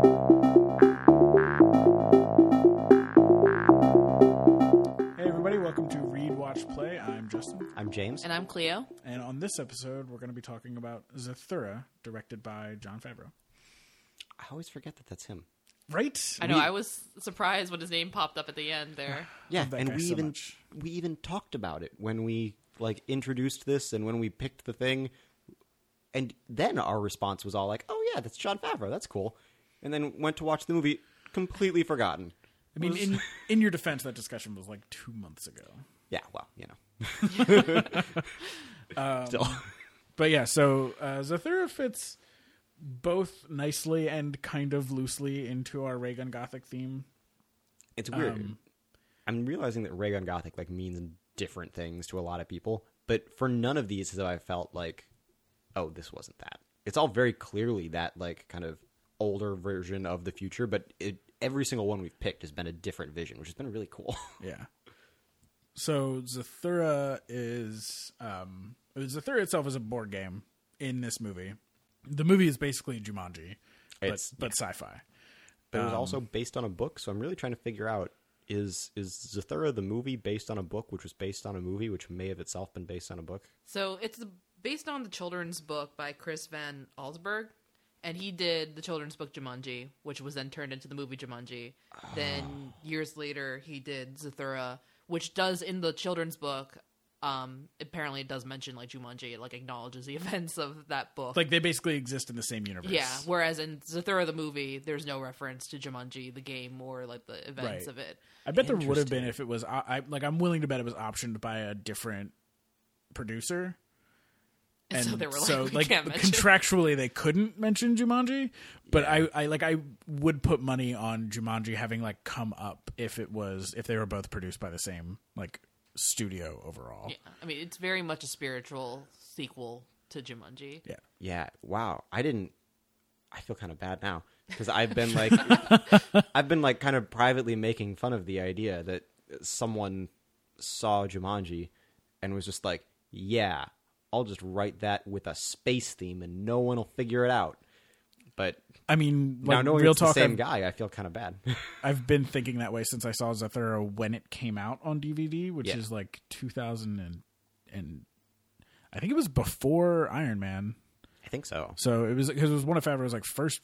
Hey, everybody, welcome to Read, Watch, Play. I'm Justin. I'm James. And I'm Cleo. And on this episode, we're going to be talking about Zathura, directed by Jon Favreau. I always forget that that's him. Right? I know, I was surprised when his name popped up at the end there. Yeah, and we so even much. we even talked about it when we like introduced this and when we picked the thing. And then our response was all like, "Oh yeah, that's Jon Favreau. That's cool." And then went to watch the movie, completely forgotten. I mean, in, in your defense, that discussion was like two months ago. Yeah, well, you know. Um, Still, But yeah, so uh, Zathura fits both nicely and kind of loosely into our Ray Gun Gothic theme. it's weird. Um, I'm realizing that Ray Gun Gothic like means different things to a lot of people, but for none of these have I felt like, oh, this wasn't that. It's all very clearly that like kind of older version of the future, but it, every single one we've picked has been a different vision, which has been really cool. Yeah. So Zathura is um Zathura itself is a board game in this movie. The movie is basically Jumanji, but It's- but sci-fi. but it was also based on a book, so I'm really trying to figure out is is Zathura the movie based on a book, which was based on a movie, which may have itself been based on a book. So it's based on the children's book by Chris Van Allsburg. And he did the children's book Jumanji, which was then turned into the movie Jumanji. Then years later, he did Zathura, which does in the children's book. Um, apparently, it does mention like Jumanji. It like acknowledges the events of that book. Like they basically exist in the same universe. Yeah, whereas in Zathura the movie, there's no reference to Jumanji the game or like the events Right. of it. I bet there would have been if it was I, I like I'm willing to bet it was optioned by a different producer. And, so they were like, so we like can't mention. contractually they couldn't mention Jumanji, but I, I like I would put money on Jumanji having like come up if it was if they were both produced by the same like studio overall. yeah, I mean, it's very much a spiritual sequel to Jumanji. Yeah. Yeah. Wow. I didn't. I feel kind of bad now because I've been like, I've been like kind of privately making fun of the idea that someone saw Jumanji and was just like, yeah, I'll just write that with a space theme and no one will figure it out. But I mean, now like knowing real it's talk, the same I've, guy, I feel kind of bad. I've been thinking that way since I saw Zathura when it came out on DVD, which Yeah. is like 2000 and, and I think it was before Iron Man. I think so. So it was because it was one of Favreau's like first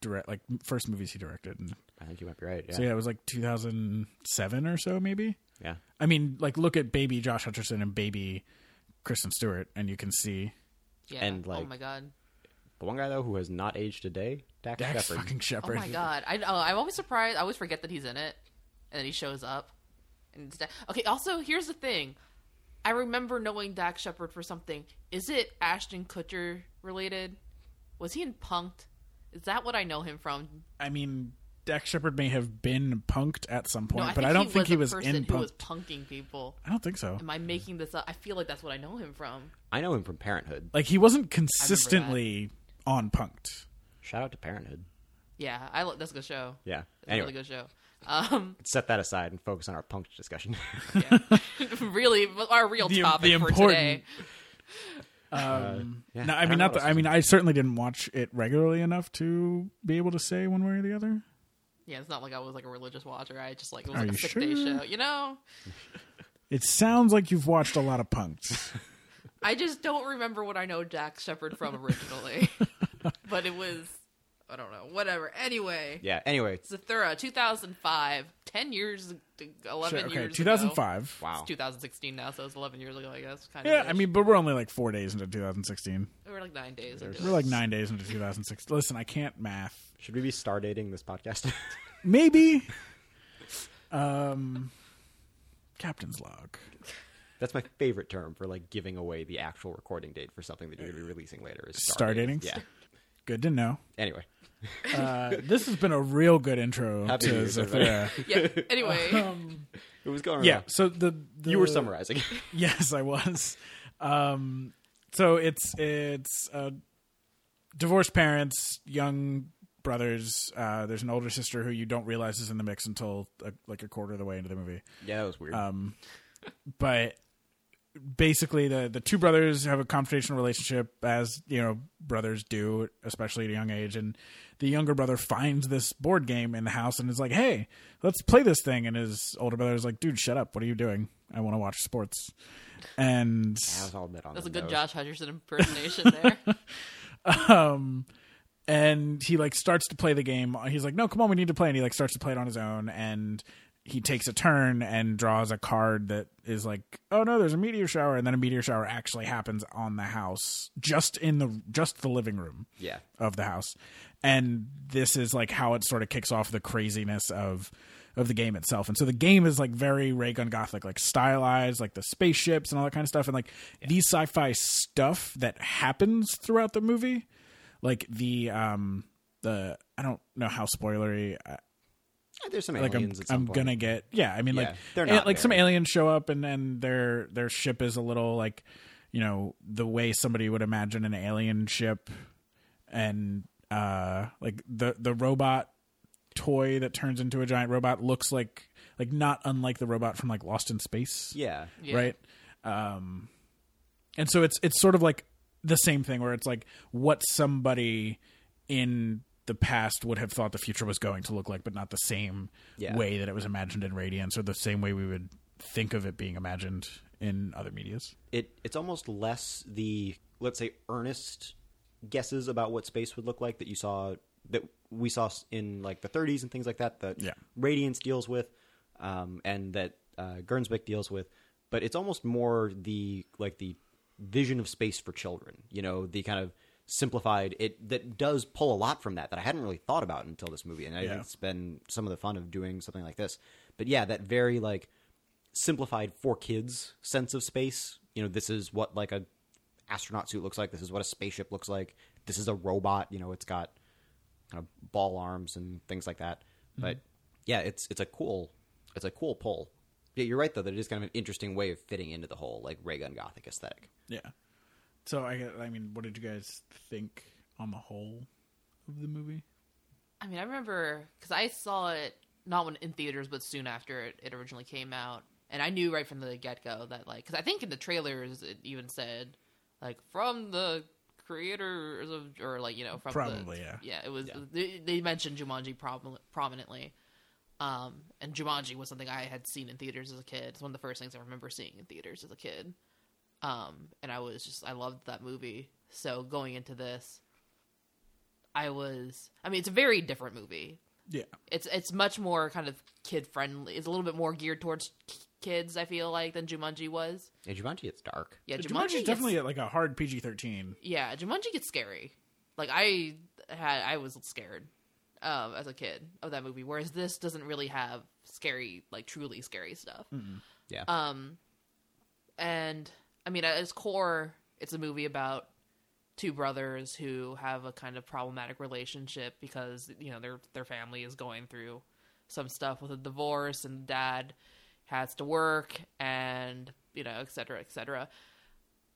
direct like first movies he directed, and I think you might be right. Yeah. so yeah, it was like 2007 or so maybe. yeah. I mean, like look at Baby Josh Hutcherson and Baby Kristen Stewart, and you can see Yeah. And, oh my god. The one guy though who has not aged a day, Dax, Dax Shepard. fucking Oh my god. I oh, I'm always surprised. I always forget that he's in it, and then he shows up. And it's Da- okay. Also, here's the thing. I remember knowing Dax Shepard for something. Is it Ashton Kutcher related? Was he in Punked? Is that what I know him from? I mean, Dax Shepard may have been punked at some point, No, I but I don't he think was he was person in who was punked. punking people. I don't think so. Am I making this up? I feel like that's what I know him from. I know him from Parenthood. Like he wasn't consistently on punked. Shout out to Parenthood. Yeah, I lo- that's a good show. Yeah. It's Anyway, a really good show. Um, set that aside and focus on our punk discussion. yeah. really, our real The- topic the for today. Um, yeah, no, I I mean not. The, I mean, I certainly didn't watch it regularly enough to be able to say one way or the other. Yeah, it's not like I was like a religious watcher. I just like it was Are like a sick day sure? show. You know, It sounds like you've watched a lot of punks. I just don't remember what I know Jack Shepard from originally. but it was, I don't know, whatever. Anyway, yeah. Anyway, Zathura, 2005, 10 years, 11 Sure, okay, years 2005. wow. It's 2016 now, so it's 11 years ago, I guess. Kind Yeah, of. I mean, but we're only like four days into 2016. we're like nine days. Into We're like nine days into 2006. Listen, I can't math. Should we be star dating this podcast? Maybe. Um, Captain's log. That's my favorite term for like giving away the actual recording date for something that you're going to be releasing later. Is Star dating? Yeah. Good to know. Anyway, Uh, this has been a real good intro Happy to New Year's, Zathura. Yeah, anyway. it was going. Yeah. wrong. So the, the you were summarizing. Yes, I was. Um, so it's it's uh, divorced parents, young brothers. Uh, there's an older sister who you don't realize is in the mix until uh like a quarter of the way into the movie. yeah, that was weird. Um, but basically the the two brothers have a confrontational relationship as you know brothers do especially at a young age. And the younger brother finds this board game in the house and is like hey let's play this thing. And his older brother is like dude shut up. What are you doing? I want to watch sports. And That was all on That's a good nose. Josh Hutcherson impersonation there. um and he like starts to play the game. He's like no come on we need to play. And he like starts to play it on his own. And he takes a turn and draws a card that is like oh no there's a meteor shower. And then a meteor shower actually happens on the house just in the just the living room Yeah. of the house. And this is like how it sort of kicks off the craziness of of the game itself. And so the game is like very ray gun gothic like stylized like the spaceships and all that kind of stuff. And like these sci-fi stuff that happens throughout the movie like the um the i don't know how spoilery There's some like I'm, aliens at some I'm point. gonna get yeah i mean Yeah, like they're a- not like some aliens show up and then their their ship is a little like you know the way somebody would imagine an alien ship and uh like the the robot toy that turns into a giant robot looks like like not unlike the robot from like lost in space Yeah. Yeah. right um and so it's it's sort of like the same thing where it's like what somebody in the past would have thought the future was going to look like but not the same Yeah. way that it was imagined in radiance or the same way we would think of it being imagined in other medias it it's almost less the let's say earnest guesses about what space would look like that you saw that we saw in like the 30s and things like that that Yeah. Radiance deals with um, and that uh, Gernsback deals with but it's almost more the like the vision of space for children you know the kind of simplified it that does pull a lot from that that I hadn't really thought about until this movie and I Yeah. think it's been some of the fun of doing something like this but yeah that very like simplified for kids sense of space. You know, this is what like a astronaut suit looks like. This is what a spaceship looks like. This is a robot. You know, it's got kind of ball arms and things like that. Mm-hmm. But yeah, it's it's a cool it's a cool pull. Yeah, you're right though that it is kind of an interesting way of fitting into the whole like ray gun gothic aesthetic. yeah so i i mean what did you guys think on the whole of the movie I mean, I remember because I saw it not when in theaters, but soon after it, it originally came out, and I knew right from the get go that like because I think in the trailers it even said like from the creators of or like you know from Probably, the, yeah. yeah it was Yeah. They, they mentioned Jumanji prominent, prominently. Um, and Jumanji was something I had seen in theaters as a kid. It's one of the first things I remember seeing in theaters as a kid. Um, and I was just I loved that movie. So going into this, I was I mean it's a very different movie. yeah It's it's much more kind of kid friendly. It's a little bit more geared towards k- kids. I feel like than Jumanji was. And Jumanji, it's dark. Yeah, Jumanji's Jumanji gets, definitely like a hard pg-13 yeah Jumanji gets scary. Like I had I was scared um, as a kid of that movie, whereas this doesn't really have scary like truly scary stuff. Yeah. Um, and I mean, at its core, it's a movie about two brothers who have a kind of problematic relationship because you know their their family is going through some stuff with a divorce, and dad has to work, and you know, et cetera, et cetera.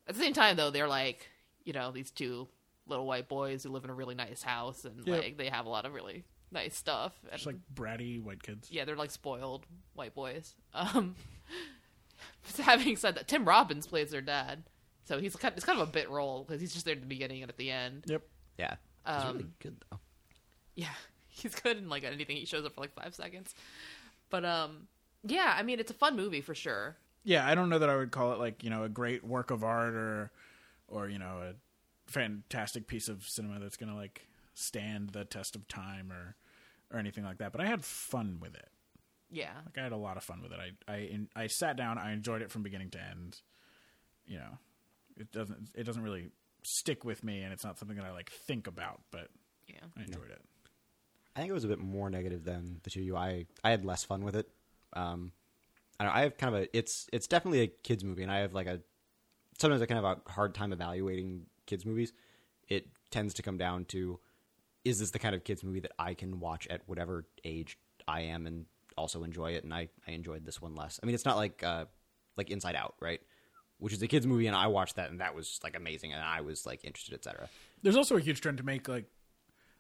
At the same time, though, they're like you know these two little white boys who live in a really nice house, and Yep. like they have a lot of really nice stuff. And, just like bratty white kids yeah, they're like spoiled white boys. Um, having said that, Tim Robbins plays their dad, so he's kind. It's kind of a bit role because he's just there at the beginning and at the end. yep yeah. It's really Um, good though. Yeah, he's good in like anything. He shows up for like five seconds, but um, yeah, I mean, it's a fun movie for sure. yeah i don't know that i would call it like you know a great work of art or or you know a fantastic piece of cinema that's gonna like stand the test of time or or anything like that but i had fun with it Yeah, like i had a lot of fun with it i i i sat down i enjoyed it from beginning to end you know it doesn't it doesn't really stick with me and it's not something that i like think about but yeah, i enjoyed it I think it was a bit more negative than the two of you. I I had less fun with it. Um, I don't know, I have kind of a it's it's definitely a kids movie, and I have like a sometimes I kind of have a hard time evaluating kids movies. It tends to come down to is this the kind of kids movie that I can watch at whatever age I am and also enjoy it, and I I enjoyed this one less. I mean, it's not like uh like Inside Out, right? Which is a kids movie, and I watched that, and that was like amazing, and I was like interested, etc. there's also a huge trend to make like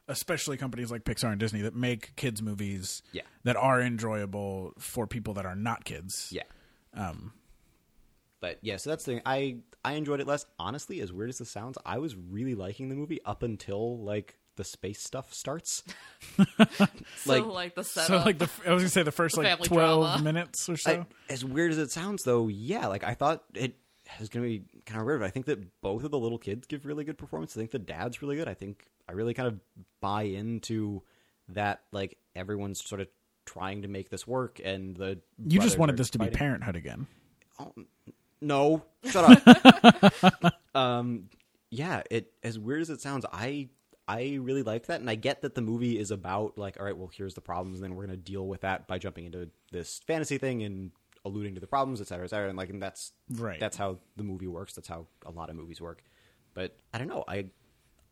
especially companies like Pixar and Disney that make kids movies Yeah. that are enjoyable for people that are not kids. Yeah, Um but yeah, so that's the thing. I I enjoyed it less. Honestly, as weird as this sounds, I was really liking the movie up until like the space stuff starts. so like- like, the So like the I was gonna say the first like twelve drama. minutes or so. I- as weird as it sounds, though, yeah, like I thought it was going to be kind of weird. But I think that both of the little kids give really good performance. I think the dad's really good. I think I really kind of buy into that. Like everyone's sort of trying to make this work, and the you just wanted this to be. Parenthood again. No, shut up. um, yeah, it as weird as it sounds, I I really like that, and I get that the movie is about like, all right, well, here's the problems, and then we're gonna deal with that by jumping into this fantasy thing and alluding to the problems, et cetera, et cetera, and like, and that's Right. That's how the movie works. That's how a lot of movies work. But I don't know. I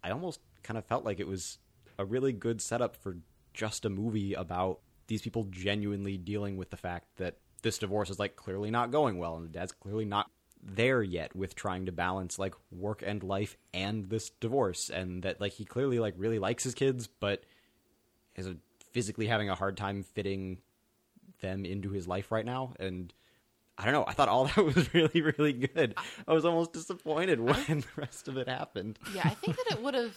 I almost kind of felt like it was a really good setup for just a movie about these people genuinely dealing with the fact that this divorce is like clearly not going well and the dad's clearly not there yet with trying to balance like work and life and this divorce and that like he clearly like really likes his kids but is physically having a hard time fitting them into his life right now and I don't know. I thought all that was really, really good. I was almost disappointed when the rest of it happened. yeah, I think that it would have.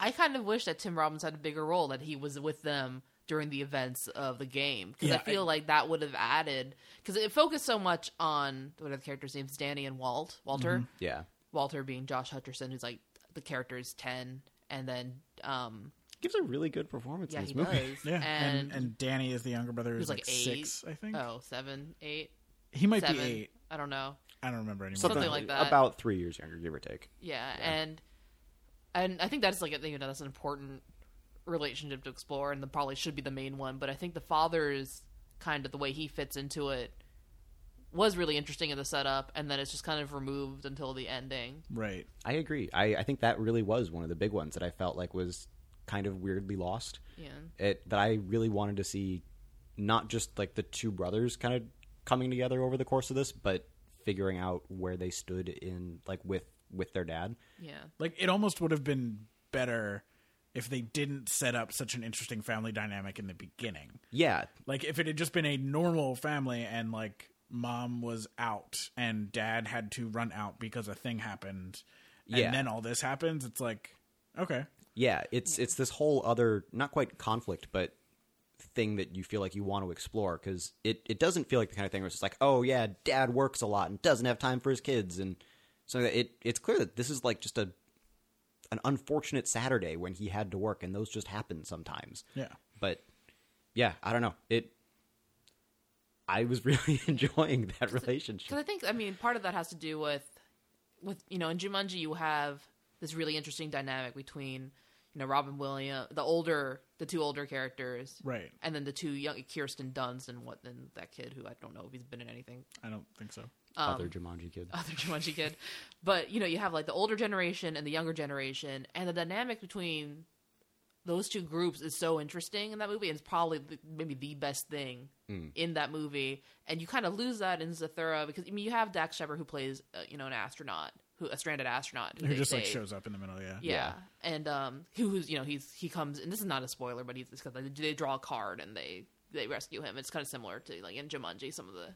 I kind of wish that Tim Robbins had a bigger role, that he was with them during the events of the game, because Yeah, I feel like that would have added. Because it focused so much on what are the characters' names? Danny and Walt. Walter. Mm-hmm. Yeah. Walter being Josh Hutcherson, who's like the character is ten, and then um, Gives a really good performance yeah, in this he movie. does. Yeah, and, and, and Danny is the younger brother. he Who's was like, like, eight. six, I think. oh seven, eight, he might seven. be eight. I don't know. I don't remember anymore. Something like that. About three years younger, give or take. Yeah, and and I think that's like a, you know that's an important relationship to explore, and the probably should be the main one. But I think the father's kind of the way he fits into it was really interesting in the setup, and then it's just kind of removed until the ending. Right. I agree. I, I think that really was one of the big ones that I felt like was kind of weirdly lost. Yeah, It that I really wanted to see not just like the two brothers kind of coming together over the course of this, but figuring out where they stood in like with with their dad. yeah, Like it almost would have been better if they didn't set up such an interesting family dynamic in the beginning. Yeah, Like if it had just been a normal family and like mom was out and dad had to run out because a thing happened and Yeah. then all this happens, it's like okay. yeah. It's it's this whole other not quite conflict, but thing that you feel like you want to explore because it, it doesn't feel like the kind of thing where it's just like oh yeah dad works a lot and doesn't have time for his kids and so it it's clear that this is like just a an unfortunate Saturday when he had to work and those just happen sometimes Yeah. but yeah I don't know it I was really enjoying that relationship because I think I mean part of that has to do with with you know in Jumanji you have this really interesting dynamic between you know Robin Williams, the older the two older characters, Right. and then the two young Kirsten Dunst and what and that kid who I don't know if he's been in anything I don't think so. Other Jumanji kid other Jumanji kid. But you know, you have like the older generation and the younger generation, and the dynamic between those two groups is so interesting in that movie, and it's probably the, maybe the best thing in that movie. And you kind of lose that in Zathura because I mean, you have Dax Shepard who plays uh, you know an astronaut, who a stranded astronaut who, Who they just like shows up in the middle, yeah. Yeah. and um, who, who's you know he's he comes and this is not a spoiler, but he's because they, they draw a card and they they rescue him. It's kind of similar to like in Jumanji, some of the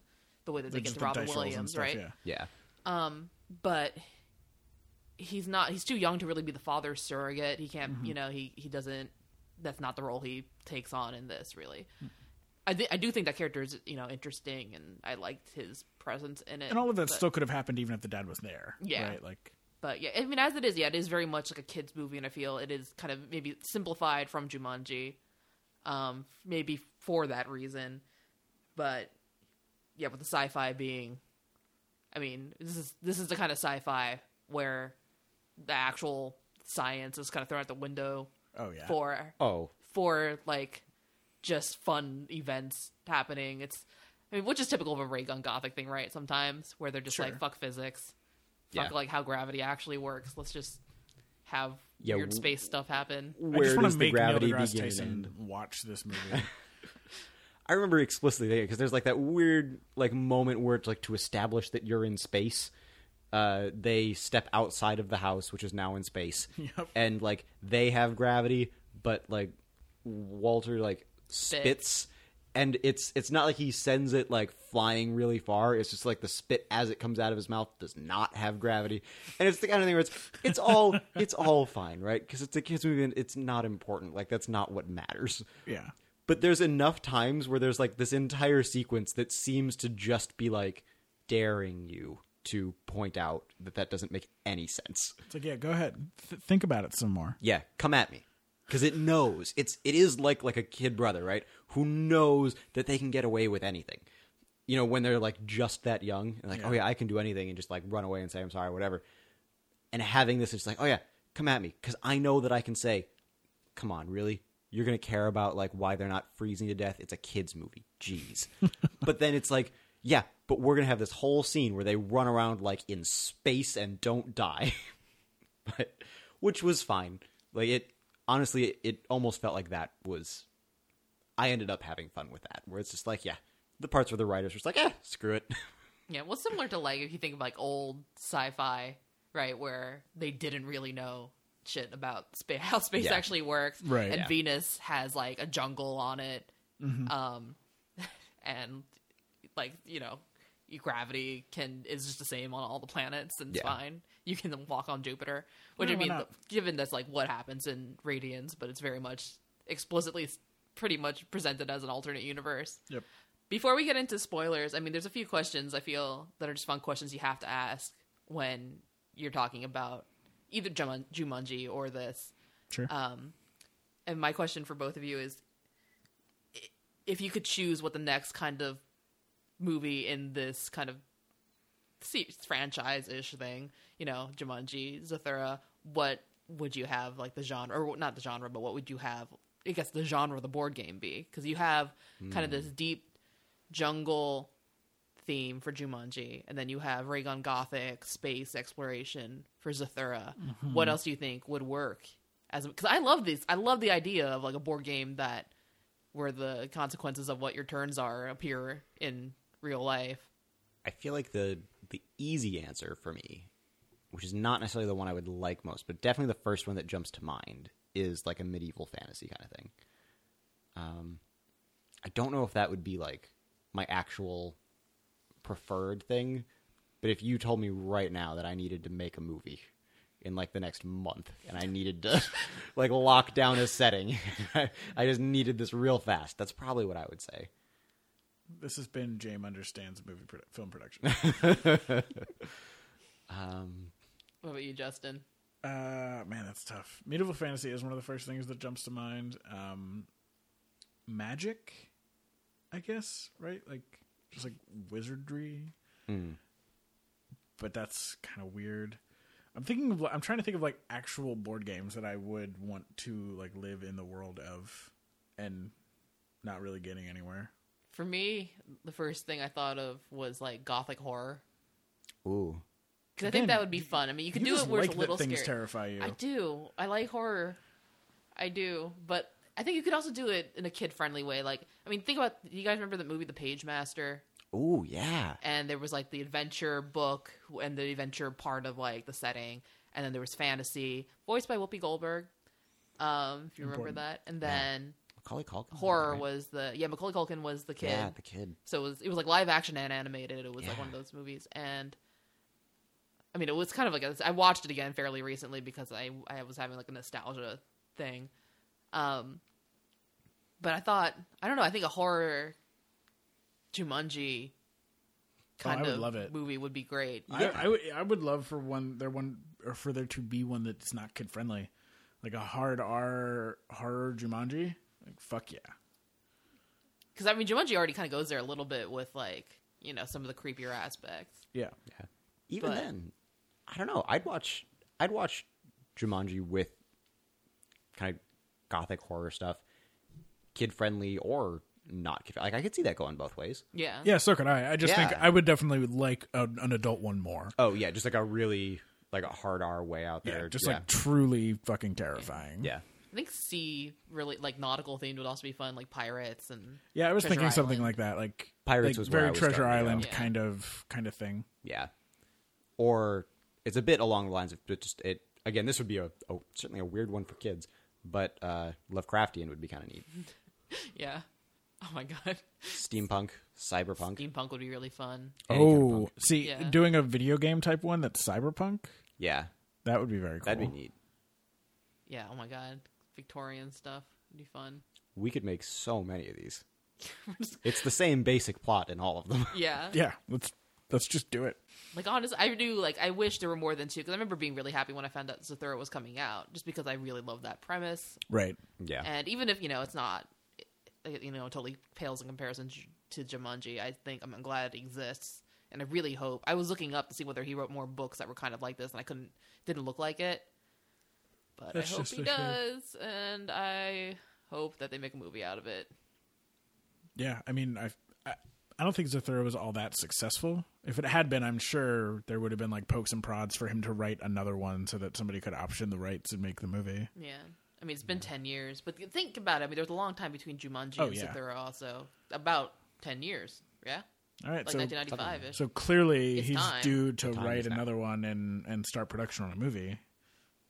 the way that they Like, get just to the Robin dice rolls and Williams, stuff, right? Yeah. yeah but he's not he's too young to really be the father's surrogate he can't Mm-hmm. you know he he doesn't that's not the role he takes on in this really Mm. I, th- I do think that character is you know interesting and I liked his presence in it And all of that but, still could have happened even if the dad was there. Yeah. Right? Like but yeah I mean as it is yeah it is very much like a kids movie and I feel it is kind of maybe simplified from Jumanji um maybe for that reason but yeah with the sci-fi being I mean, this is this is the kind of sci-fi where the actual science is kind of thrown out the window oh yeah. for oh for like just fun events happening. It's I mean, which is typical of a ray gun gothic thing, right? Sometimes where they're just Sure. like fuck physics, fuck Yeah. like how gravity actually works. Let's just have Yeah, weird w- space stuff happen. I where just want does to the make gravity Neil deGrasse begin and Tyson watch this movie. I remember explicitly because there's like that weird like moment where it's like to establish that you're in space. Uh, they step outside of the house, which is now in space, Yep. and like they have gravity, but like Walter like spits, and it's it's not like he sends it like flying really far. It's just like the spit as it comes out of his mouth does not have gravity, and it's the kind of thing where it's it's all it's all fine, right? Because it's a kids movie and it's not important. Like that's not what matters. Yeah. But there's enough times where there's like this entire sequence that seems to just be like daring you to point out that that doesn't make any sense. It's like, yeah, go ahead. Th- think about it some more. Yeah, come at me. Because it knows it's it is like like a kid brother, right? Who knows that they can get away with anything. You know, when they're like just that young, and like, Yeah. oh yeah, I can do anything, and just like run away and say I'm sorry, whatever. And having this, it's like, oh yeah, come at me, because I know that I can say, come on, really, you're gonna care about like why they're not freezing to death? It's a kids movie, jeez. but then it's like, yeah, but we're gonna have this whole scene where they run around like in space and don't die but which was fine. Like it honestly, it, it almost felt like that was. I ended up having fun with that, where it's just like, yeah, the parts where the writers were just like, eh, screw it. Yeah, well, similar to like if you think of like old sci-fi, right, where they didn't really know shit about space, how space Yeah. actually works, Right. And Yeah. Venus has like a jungle on it, Mm-hmm. um, and like you know, gravity can is just the same on all the planets, and it's Yeah. fine. You can walk on Jupiter, which Yeah, I mean, given that's like what happens in Radiance, but it's very much explicitly, pretty much presented as an alternate universe. Yep. Before we get into spoilers, I mean, there's a few questions I feel that are just fun questions you have to ask when you're talking about either Juman- Jumanji or this. Sure. Um, and my question for both of you is if you could choose what the next kind of movie in this kind of franchise ish thing, you know, Jumanji, Zathura, what would you have like the genre, or not the genre, but what would you have? I guess the genre of the board game be? Because you have kind of this deep jungle theme for Jumanji, and then you have Raygun Gothic space exploration for Zathura. What else do you think would work? As because I love this, I love the idea of like a board game that where the consequences of what your turns are appear in real life. I feel like the the easy answer for me, which is not necessarily the one I would like most, but definitely the first one that jumps to mind, is like a medieval fantasy kind of thing. Um, I don't know if that would be like my actual preferred thing, but if you told me right now that I needed to make a movie in like the next month and I needed to like lock down a setting, I just needed this real fast. That's probably what I would say. This has been James Understands Movie produ- Film Production. Um, What about you, Justin? Uh, man, that's tough. Medieval fantasy is one of the first things that jumps to mind. Um, magic, I guess, right? Like just like wizardry, hmm. but that's kind of weird. I'm thinking of. I'm trying to think of like actual board games that I would want to like live in the world of, and not really getting anywhere. For me, the first thing I thought of was like gothic horror. Ooh. Because I think that would be fun. I mean, you could you do just it where like it's a little that things scary. terrify you. I do. I like horror. I do, but I think you could also do it in a kid-friendly way. Like, I mean, think about. You guys remember the movie The Pagemaster? Oh yeah. And there was like the adventure book and the adventure part of like the setting, and then there was fantasy, voiced by Whoopi Goldberg. Um, if you remember Important. that, and then Macaulay Culkin. horror right? was the yeah Macaulay Culkin was the kid. Yeah, the kid. So it was it was like live action and animated. It was like one of those movies, and I mean, it was kind of like a, I watched it again fairly recently because I I was having like a nostalgia thing. Um, but I thought I don't know. I think a horror Jumanji Oh, kind would of love it. movie would be great. I, I would I would love for one there one or for there to be one that's not kid friendly, like a hard R horror Jumanji. Like fuck yeah. Because I mean, Jumanji already kind of goes there a little bit with like you know some of the creepier aspects. Yeah. Yeah. Even But- then, I don't know. I'd watch. I'd watch Jumanji with kind of gothic horror stuff, kid friendly or not kid. Like I could see that going both ways. Yeah, Yeah, so could I. I just think I would definitely like a, an adult one more. Oh yeah, just like a really like a hard R way out Yeah, there. just yeah. like truly fucking terrifying. yeah. I think sea really like nautical themed would also be fun, like pirates and Yeah, I was Treasure thinking something Island. like that, like Pirates like was where very I was Treasure starting to go. Island Yeah. kind of kind of thing. Yeah. Or it's a bit along the lines of it just it again, this would be a, a certainly a weird one for kids, but uh Lovecraftian would be kind of neat. yeah. Oh my god, Steampunk, cyberpunk. steampunk would be really fun. Oh, Any kind of Oh, see, Yeah. doing a video game type one that's cyberpunk, Yeah, that would be very cool. that'd be neat. Yeah. Oh my god, Victorian stuff would be fun. We could make so many of these. it's the same basic plot in all of them. Yeah. Yeah, let's let's just do it. Like honestly, I do like. I wish there were more than two because I remember being really happy when I found out Zathura was coming out, just because I really love that premise. Right. Yeah. And even if you know it's not, it- Uh, you know, totally pales in comparison to Jumanji, I think I'm glad it exists, and I really hope. I was looking up to see whether he wrote more books that were kind of like this, and I couldn't, didn't look like it. But That's I hope he does, and I hope that they make a movie out of it. Yeah, I mean, I, I I don't think Zathura was all that successful. If it had been, I'm sure there would have been like pokes and prods for him to write another one so that somebody could option the rights and make the movie. Yeah. I mean, it's been 10 years, but think about it. I mean, there's a long time between Jumanji Oh, and yeah. Zathura also. About 10 years, yeah? All right, Like so 1995 ish. so clearly It's he's time. due to time write is now. another one and and start production on a movie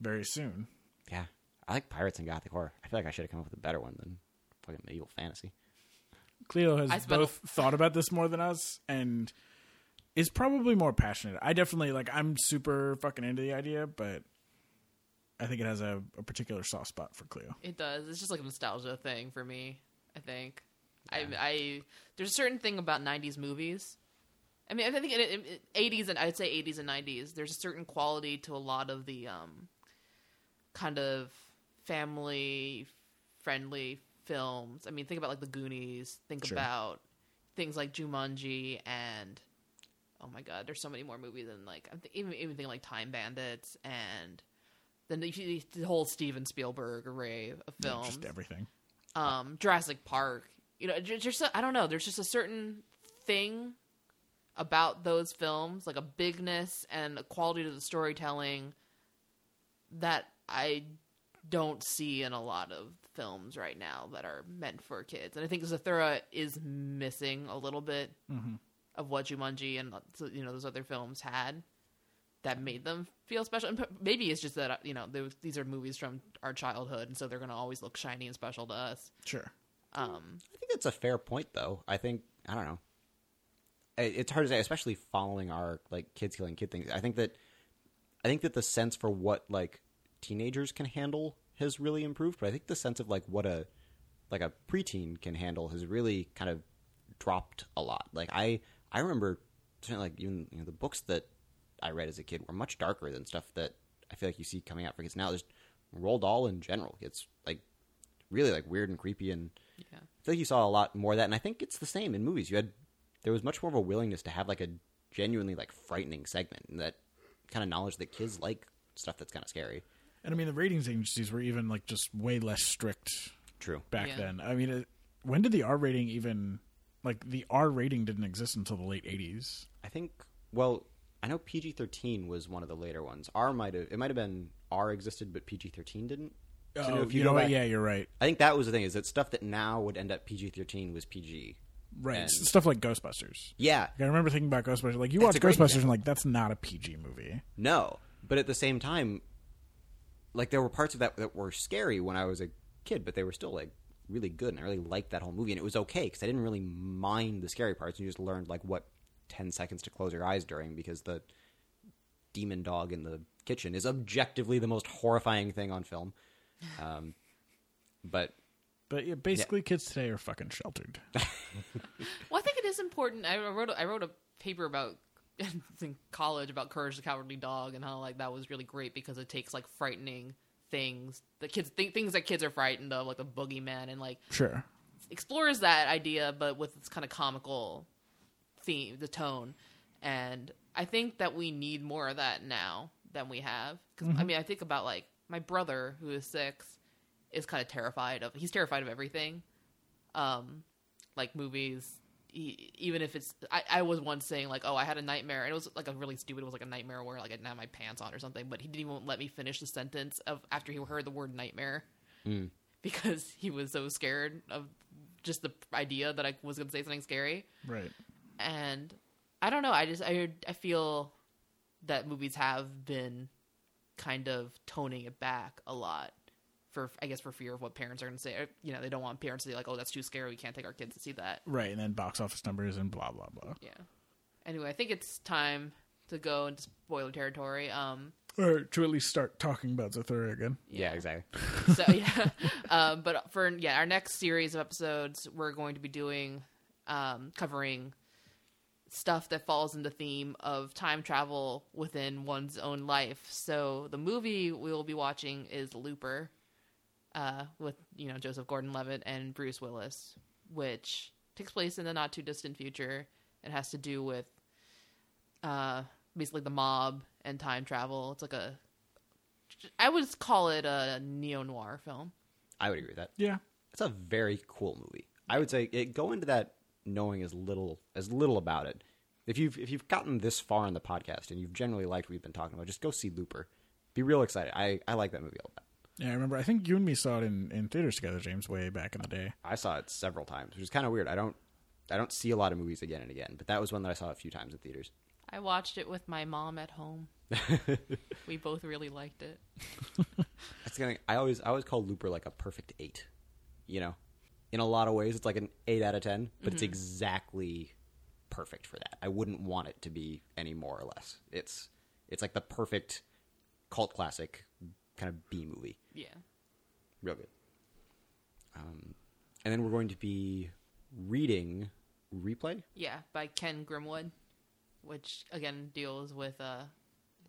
very soon. yeah. I like pirates and gothic horror. I feel like I should have come up with a better one than fucking medieval fantasy. Cleo has spent both thought about this more than us and is probably more passionate. I definitely like I'm super fucking into the idea, but I think it has a, a particular soft spot for Cleo. It does. It's just like a nostalgia thing for me, I think. I, I There's a certain thing about 90s movies. I mean, I think in, in, in 80s and I'd say 80s and 90s, there's a certain quality to a lot of the um, kind of family friendly films. I mean, think about like the Goonies. Think Sure. about things like Jumanji and oh my god, there's so many more movies than like I'm th- even even thinking like Time Bandits and then the, the whole Steven Spielberg array of films. Just everything. Um, Jurassic Park. You know, just I don't know. There's just a certain thing about those films, like a bigness and a quality to the storytelling that I don't see in a lot of films right now that are meant for kids. And I think Zathura is missing a little bit of what Jumanji and you know those other films had that made them feel special. And maybe it's just that uh, you know those, these are movies from our childhood, and so they're going to always look shiny and special to us. Sure. Um, I think that's a fair point, though. I think I don't know. It's hard to say, especially following our like kids killing kid things. I think that I think that the sense for what like teenagers can handle has really improved, but I think the sense of like what a like a preteen can handle has really kind of dropped a lot. Like I I remember like even you know the books that I read as a kid were much darker than stuff that I feel like you see coming out for kids now. There's Roald Dahl in general. It's like really like weird and creepy and yeah. I feel like you saw a lot more of that, and I think it's the same in movies. You had there was much more of a willingness to have like a genuinely like frightening segment, and that kind of knowledge that kids like stuff that's kind of scary. And I mean, the ratings agencies were even like just way less strict True. back Yeah. then. I mean, it, when did the R rating even like the R rating didn't exist until the late '80s? I think. Well, I know PG thirteen was one of the later ones. R might have it might have been R existed, but PG thirteen didn't. So Oh, if you, you know what? back- Yeah, you're right. I think that was the thing is that stuff that now would end up PG thirteen was PG. Right, And- stuff like Ghostbusters. Yeah, Like, I remember thinking about Ghostbusters. Like you That's watch Ghostbusters example. and like that's not a PG movie. No, but at the same time, like there were parts of that that were scary when I was a kid, but they were still like really good, and I really liked that whole movie, and it was okay because I didn't really mind the scary parts. And you just learned like what ten seconds to close your eyes during because the demon dog in the kitchen is objectively the most horrifying thing on film. Um, but But yeah, basically, kids today are fucking sheltered. Well, I think it is important. I wrote a, I wrote a paper about in college about Courage the Cowardly Dog and how like that was really great because it takes like frightening things the kids th- things that kids are frightened of like the boogeyman and like Sure. explores that idea but with this kind of comical theme the tone. And i think that we need more of that now than we have. Because i mean i think about like my brother who is six is kind of terrified of he's terrified of everything. Um like movies he, even if it's I, I was once saying like oh i had a nightmare and it was like a really stupid it was like a nightmare where like i didn't have my pants on or something but he didn't even let me finish the sentence of after he heard the word nightmare. Because he was so scared of just the idea that i was going to say something scary. Right. And i don't know i just i, I feel that movies have been kind of toning it back a lot for I guess for fear of what parents are going to say. You know, they don't want parents to be like, "Oh, that's too scary. We can't take our kids to see that." Right, and then box office numbers and blah blah blah. Yeah. Anyway, I think it's time to go into spoiler territory. Um, Or to at least start talking about Zathura again. Yeah, exactly. so yeah, um, but for yeah, our next series of episodes, we're going to be doing um, covering stuff that falls in the theme of time travel within one's own life. So the movie we will be watching is Looper, uh, with you know Joseph Gordon-Levitt and Bruce Willis, which takes place in the not too distant future. It has to do with uh, basically the mob and time travel. It's like a I would call it a neo noir film. I would agree with that. Yeah. It's a very cool movie. I would say it, go into that knowing as little as little about it. If you've if you've gotten this far in the podcast and you've generally liked what we've been talking about, just go see Looper. Be real excited. I, I like that movie a lot. Yeah, I remember. I think you and me saw it in, in theaters together, James, way back in the day. I saw it several times, which is kind of weird. I don't I don't see a lot of movies again and again, but that was one that I saw a few times in theaters. I watched it with my mom at home. we both really liked it. That's gonna. I always I always call Looper like a perfect eight. You know, in a lot of ways, it's like an eight out of ten, but it's exactly perfect for that. I wouldn't want it to be any more or less. It's it's like the perfect cult classic kind of B movie. Yeah. Real good. Um, and then we're going to be reading replay. Yeah, by Ken Grimwood, which again deals with a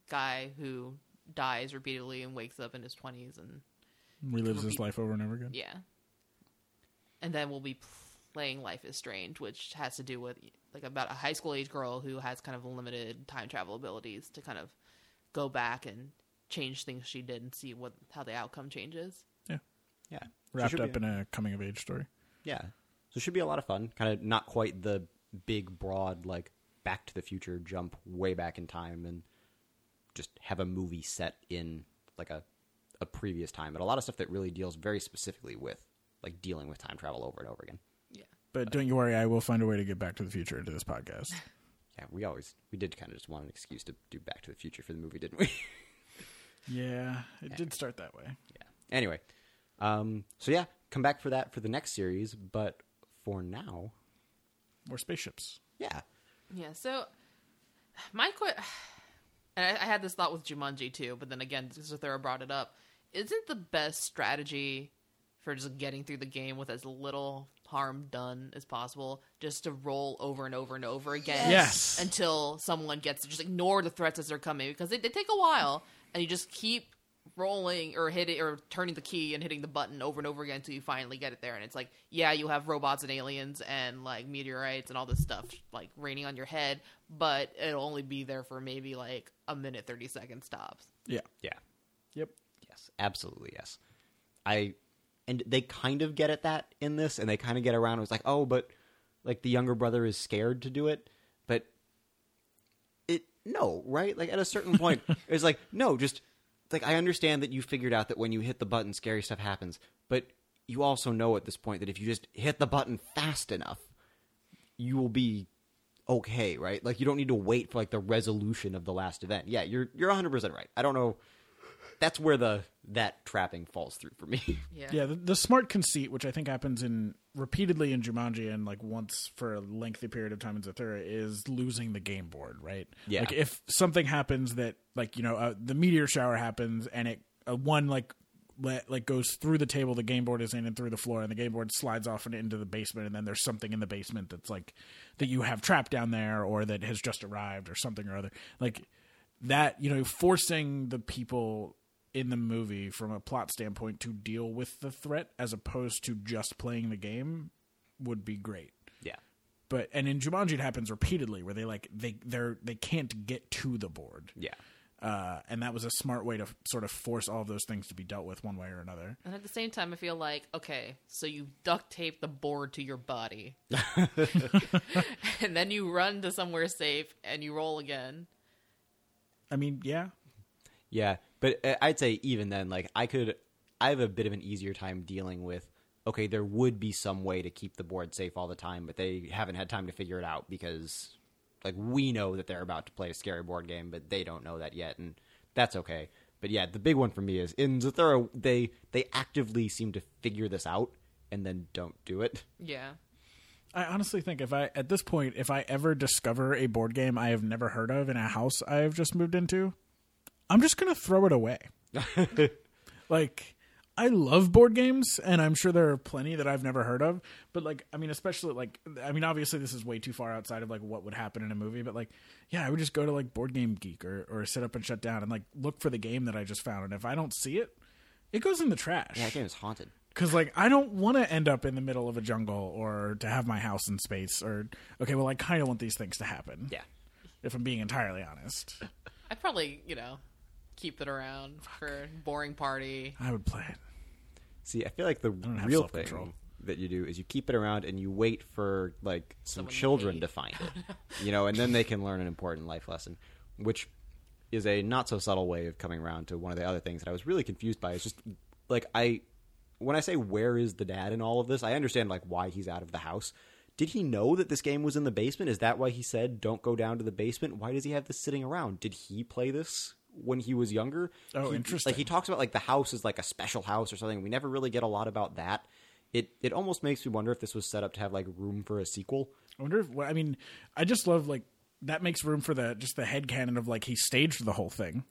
guy who dies repeatedly and wakes up in his 20s and Relives his life over and over again. yeah. And then we'll be playing Life is Strange, which has to do with like about a high school age girl who has kind of limited time travel abilities to kind of go back and change things she did and see what how the outcome changes. Yeah. Yeah, Wrapped should up be- in a coming of age story. Yeah. So it should be a lot of fun. Kind of not quite the big, broad, like Back to the Future jump way back in time and just have a movie set in like a, a previous time, but a lot of stuff that really deals very specifically with like dealing with time travel over and over again. Yeah. But don't you worry, I will find a way to get Back to the Future into this podcast. Yeah, we always we did kind of just want an excuse to do Back to the Future for the movie, didn't we? yeah, it did start that way. yeah. Anyway, um, so yeah, come back for that for the next series, but for now, More spaceships. yeah, Yeah, so my que- and I, I had this thought with Jumanji too, but then again, Zathura brought it up. Isn't the best strategy for just getting through the game with as little harm done as possible just to roll over and over and over again Yes. until someone gets to just ignore the threats as they're coming because they, they take a while and you just keep rolling or hitting or turning the key and hitting the button over and over again until you finally get it there and it's like yeah you have robots and aliens and like meteorites and all this stuff like raining on your head but it'll only be there for maybe like a minute 30 second stops Yeah. yeah. Yep. Yes, absolutely yes. I and they kind of get at that in this, and they kind of get around. It was like, oh, but like the younger brother is scared to do it, but it no, right? Like at a certain point, it's like no, just like I understand that you figured out that when you hit the button, scary stuff happens, but you also know at this point that if you just hit the button fast enough, you will be okay, right? Like you don't need to wait for like the resolution of the last event. Yeah, you're you're 100% right. I don't know that's where the that trapping falls through for me. yeah Yeah, the, the smart conceit, which I think happens in repeatedly in Jumanji and like once for a lengthy period of time in Zathura, is losing the game board, right? Yeah. Like if something happens that, like you know, uh, the meteor shower happens and it uh, one like let, like goes through the table the game board is in and through the floor and the game board slides off and into the basement and then there's something in the basement that's like that you have trapped down there or that has just arrived or something or other like that you know forcing the people in the movie from a plot standpoint to deal with the threat as opposed to just playing the game would be great. Yeah. but and in Jumanji it happens repeatedly where they like they they're they can't get to the board. Yeah. uh, and that was a smart way to sort of force all of those things to be dealt with one way or another. And at the same time i feel like okay so you duct tape the board to your body. And then you run to somewhere safe and you roll again. I mean yeah. Yeah, but uh, I'd say even then like I could I have a bit of an easier time dealing with okay, there would be some way to keep the board safe all the time, but they haven't had time to figure it out because like we know that they're about to play a scary board game, but they don't know that yet and that's okay. but yeah, the big one for me is in Zathura. They they actively seem to figure this out and then don't do it. Yeah. I honestly think if I at this point, if I ever discover a board game I have never heard of in a house I have just moved into, I'm just gonna throw it away. like I love board games, and I'm sure there are plenty that I've never heard of. But like, I mean, especially like, I mean, obviously this is way too far outside of like what would happen in a movie. But like, yeah, I would just go to like Board Game Geek or or sit up and shut down and like look for the game that I just found, and if I don't see it, it goes in the trash. Yeah, that game is haunted. Because like I don't want to end up in the middle of a jungle or to have my house in space or okay, well I kind of want these things to happen. Yeah. If I'm being entirely honest, I'd probably, you know, keep it around for boring party. I would play it. See, I feel like the don't have real self-control. thing that you do is you keep it around and you wait for like some Someone to children hate. to find it, you know, and then they can learn an important life lesson, which is a not so subtle way of coming around to one of the other things that I was really confused by. Is just like I, when I say where is the dad in all of this, I understand like why he's out of the house. Did he know that this game was in the basement? Is that why he said don't go down to the basement? Why does he have this sitting around? Did he play this when he was younger? Oh, He- interesting. Like he talks about like the house is like a special house or something. We never really get a lot about that. It it almost makes me wonder if this was set up to have like room for a sequel. I wonder if I mean I just love like that makes room for the just the head canon of like he staged the whole thing.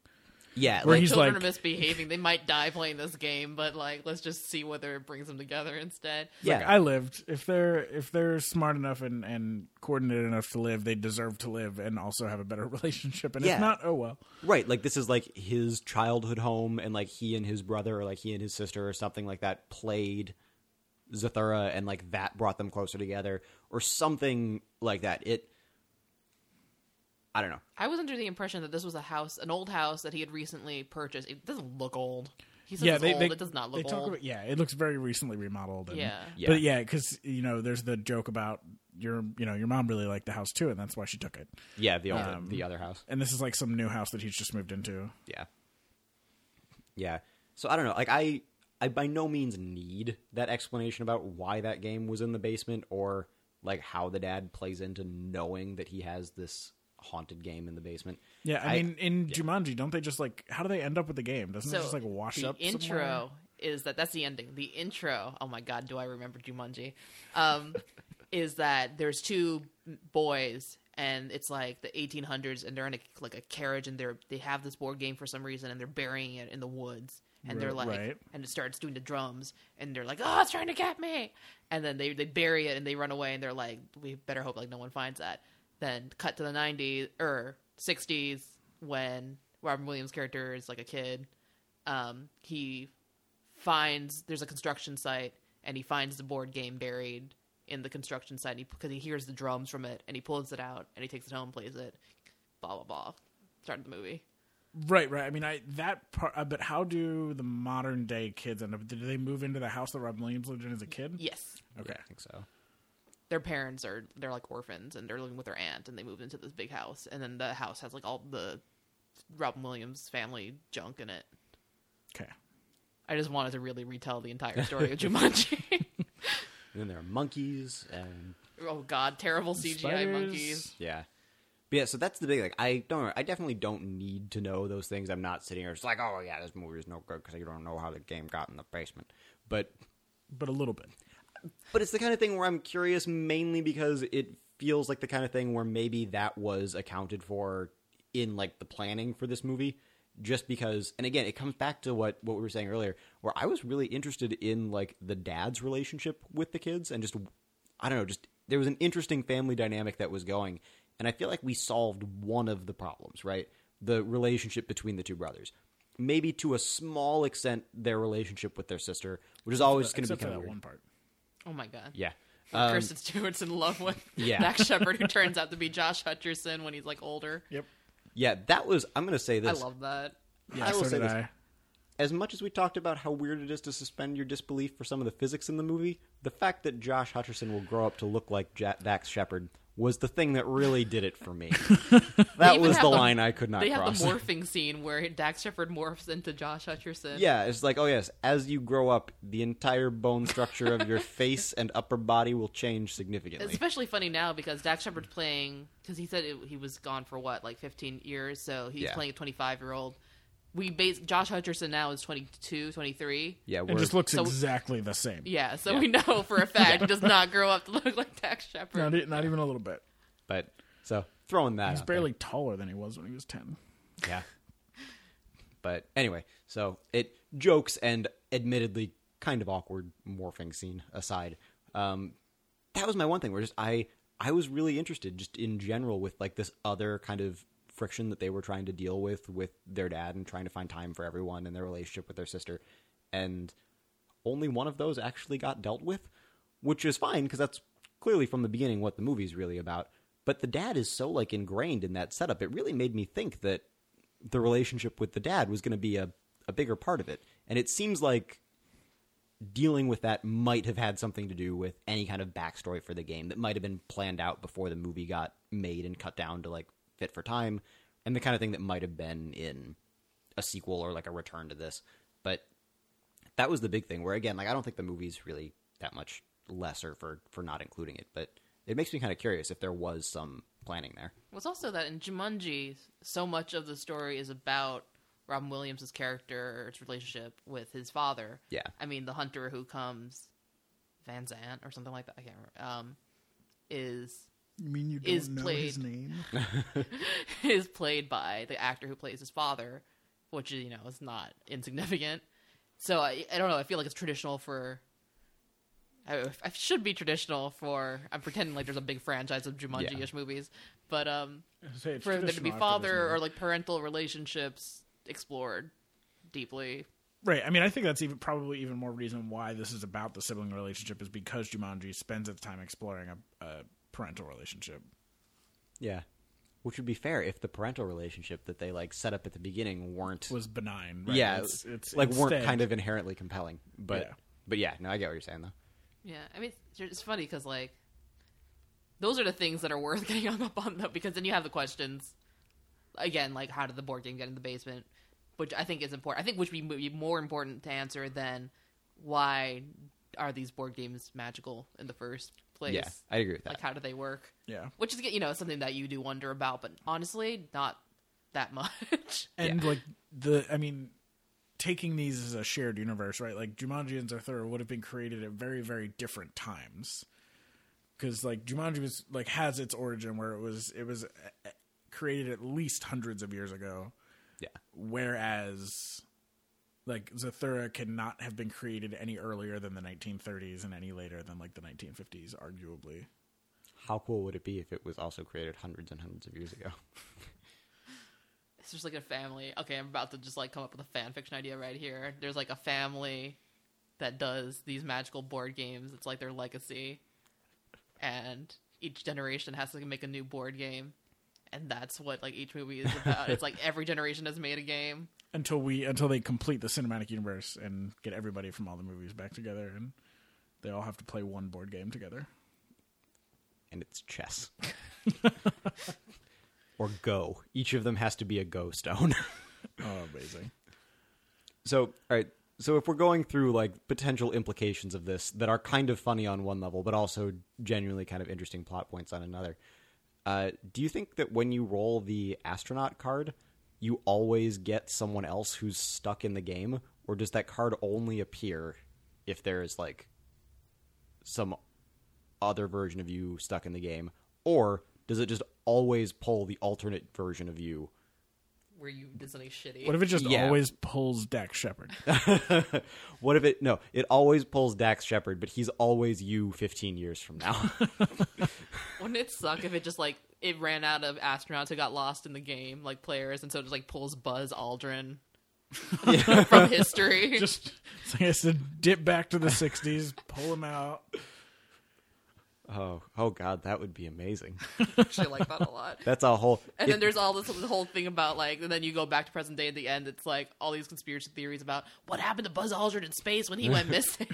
Yeah, Where like, he's Children like- are misbehaving. They might die playing this game, but like, let's just see whether it brings them together instead. yeah, Like I lived. If they're if they're smart enough and and coordinated enough to live, they deserve to live and also have a better relationship. And Yeah. if not, oh well. right. Like this is like his childhood home, and like he and his brother, or like he and his sister, or something like that, played Zathura, and like that brought them closer together, or something like that. It, I don't know. I was under the impression that this was a house, an old house that he had recently purchased. It doesn't look old. He says yeah, it's they, old. they it does not they look talk old. about yeah, it looks very recently remodeled. And, Yeah. Yeah. but yeah, because you know, there's the joke about your you know your mom really liked the house too, and that's why she took it. Yeah, the old, Um, the other house. And this is like some new house that he's just moved into. Yeah. Yeah. So I don't know. Like I I by no means need that explanation about why that game was in the basement or like how the dad plays into knowing that he has this haunted game in the basement. Yeah, I, I- mean, in Jumanji, don't they just like how do they end up with the game? Doesn't So it just like wash the up? intro somewhere? is that that's the ending. The intro. Oh my god, do I remember Jumanji? Um, is that there's two boys and it's like the 1800s and they're in a, like a carriage and they're they have this board game for some reason and they're burying it in the woods and they're like right. and it starts doing the drums and they're like oh it's trying to get me and then they they bury it and they run away and they're like we better hope like no one finds that then cut to the 90s or 60s when Robin Williams character is like a kid um, he finds there's a construction site and he finds the board game buried in the construction site because he, hears the drums from it and he pulls it out and he takes it home plays it blah blah blah start the movie Right, right. I mean, I that part. Uh, but how do the modern day kids end up? Did they move into the house that Robin Williams lived in as a kid? yes Okay. I think so. Their parents are they're like orphans and they're living with their aunt and they moved into this big house and then the house has like all the Robin Williams family junk in it Okay. I just wanted to really retell the entire story of Jumanji And then there are monkeys and oh god terrible CGI Spiders. monkeys yeah. But yeah, so that's the big like I don't I definitely don't need to know those things. I'm not sitting here just like, "Oh yeah, this movie is no good because you don't know how the game got in the basement." But But a little bit. But it's the kind of thing where I'm curious mainly because it feels like the kind of thing where maybe that was accounted for in like the planning for this movie just because and again it comes back to what what we were saying earlier where I was really interested in like the dad's relationship with the kids and just I don't know just there was an interesting family dynamic that was going and I feel like we solved one of the problems right? The relationship between the two brothers. Maybe to a small extent their relationship with their sister which is always going to be kind of that weird. one part. Oh my god yeah Where Um, Kristen Stewart's in love with Yeah. Dax Shepard, who turns out to be Josh Hutcherson when he's like older. Yep. Yeah, that was. I'm going to say this. I love that. Yeah. I will so say did this. I. As much as we talked about how weird it is to suspend your disbelief for some of the physics in the movie, the fact that Josh Hutcherson will grow up to look like ja- Dax Shepard was the thing that really did it for me. that was the the- line I could not They have the morphing scene where Dax Shepard morphs into Josh Hutcherson. yeah, it's like, oh yes, as you grow up, the entire bone structure of your face and upper body will change significantly. It's especially funny now because Dax Shepard's playing because he said it, he was gone for what like 15 years, so he's Yeah. playing a 25 year old, we base Josh Hutcherson now is 22, 23. Yeah, It we're, just looks So- exactly the same. Yeah, so Yeah. we know for a fact he does not grow up to look like Dax Shepard. Not, not even a little bit. but so throwing that. He's out there. barely taller than he was when he was 10. Yeah. But anyway, so it jokes and admittedly kind of awkward morphing scene aside. Um, that was my one thing where just I I was really interested just in general with like this other kind of friction that they were trying to deal with with their dad and trying to find time for everyone and their relationship with their sister. And only one of those actually got dealt with which is fine because that's clearly from the beginning what the movie's really about. But the dad is so like ingrained in that setup it really made me think that the relationship with the dad was going to be a, a bigger part of it. And it seems like dealing with that might have had something to do with any kind of backstory for the game that might have been planned out before the movie got made and cut down to like fit for time and the kind of thing that might have been in a sequel or like a return to this but that was the big thing where again like i don't think the movie's really that much lesser for for not including it but it makes me kind of curious if there was some planning there Well, it's also that in Jumanji, so much of the story is about Robin Williams' character's relationship with his father. Yeah. I mean, the hunter who comes, Van Zant or something like that. I can't remember. Um, is You mean you don't Is know his played- name? is played by the actor who plays his father, which you know is not insignificant. So I, I don't know. I feel like it's traditional for. I, I should be traditional for. I'm pretending like there's a big franchise of Jumanji-ish movies, but um, Say for there to be traditional after this father or like parental relationships explored deeply. Right. I mean, I think that's even probably even more reason why this is about the sibling relationship is because Jumanji spends its time exploring a, a parental relationship. Yeah. Which would be fair if the parental relationship that they like set up at the beginning weren't Was benign. Right? yeah, it's, it's like weren't kind of inherently compelling. But Yeah. but yeah, no, I get what you're saying though. Yeah, I mean, it's, it's funny because like those are the things that are worth getting hung up on, though, because then you have the questions again, like how did the board game get in the basement, which I think is important. I think which would be more important to answer than why are these board games magical in the first place? Yeah, I agree with that. Like how do they work? Yeah. Which is you know something that you do wonder about, but honestly, not that much. And like the, I mean, taking these as a shared universe, right? Like Jumanji and Zathura would have been created at very, very different times. Because like Jumanji was like has its origin where it was it was uh, created at least hundreds of years ago, yeah. whereas like Zathura cannot have been created any earlier than the 1930s and any later than like the 1950s, arguably. How cool would it be if it was also created hundreds and hundreds of years ago? it's just like a family. Okay, I'm about to just like come up with a fan fiction idea right here. There's like a family that does these magical board games. It's like their legacy, and each generation has to make a new board game, and that's what like each movie is about. it's like every generation has made a game. Until we until they complete the cinematic universe and get everybody from all the movies back together and they all have to play one board game together. And it's chess. or go. Each of them has to be a go stone. Oh, amazing. So, all right. So, if we're going through like potential implications of this that are kind of funny on one level, but also genuinely kind of interesting plot points on another, uh, do you think that when you roll the astronaut card, you always get someone else who's stuck in the game, or does that card only appear if there's like some other version of you stuck in the game, or does it just always pull the alternate version of you Where you did something shitty. What if it just Yeah. always pulls Dax Shepard? What if it? No, it always pulls Dax Shepard, but he's always you 15 years from now. Wouldn't it suck if it just like it ran out of astronauts who got lost in the game, like players, and so it just like pulls Buzz Aldrin from history? just it's like I said, dip back to the '60s, pull him out. Oh, oh God, that would be amazing. actually like that a lot. That's a whole. And it- then there's all this the whole thing about like, and then you go back to present day at the end. It's like all these conspiracy theories about what happened to Buzz Aldrin in space when he went missing.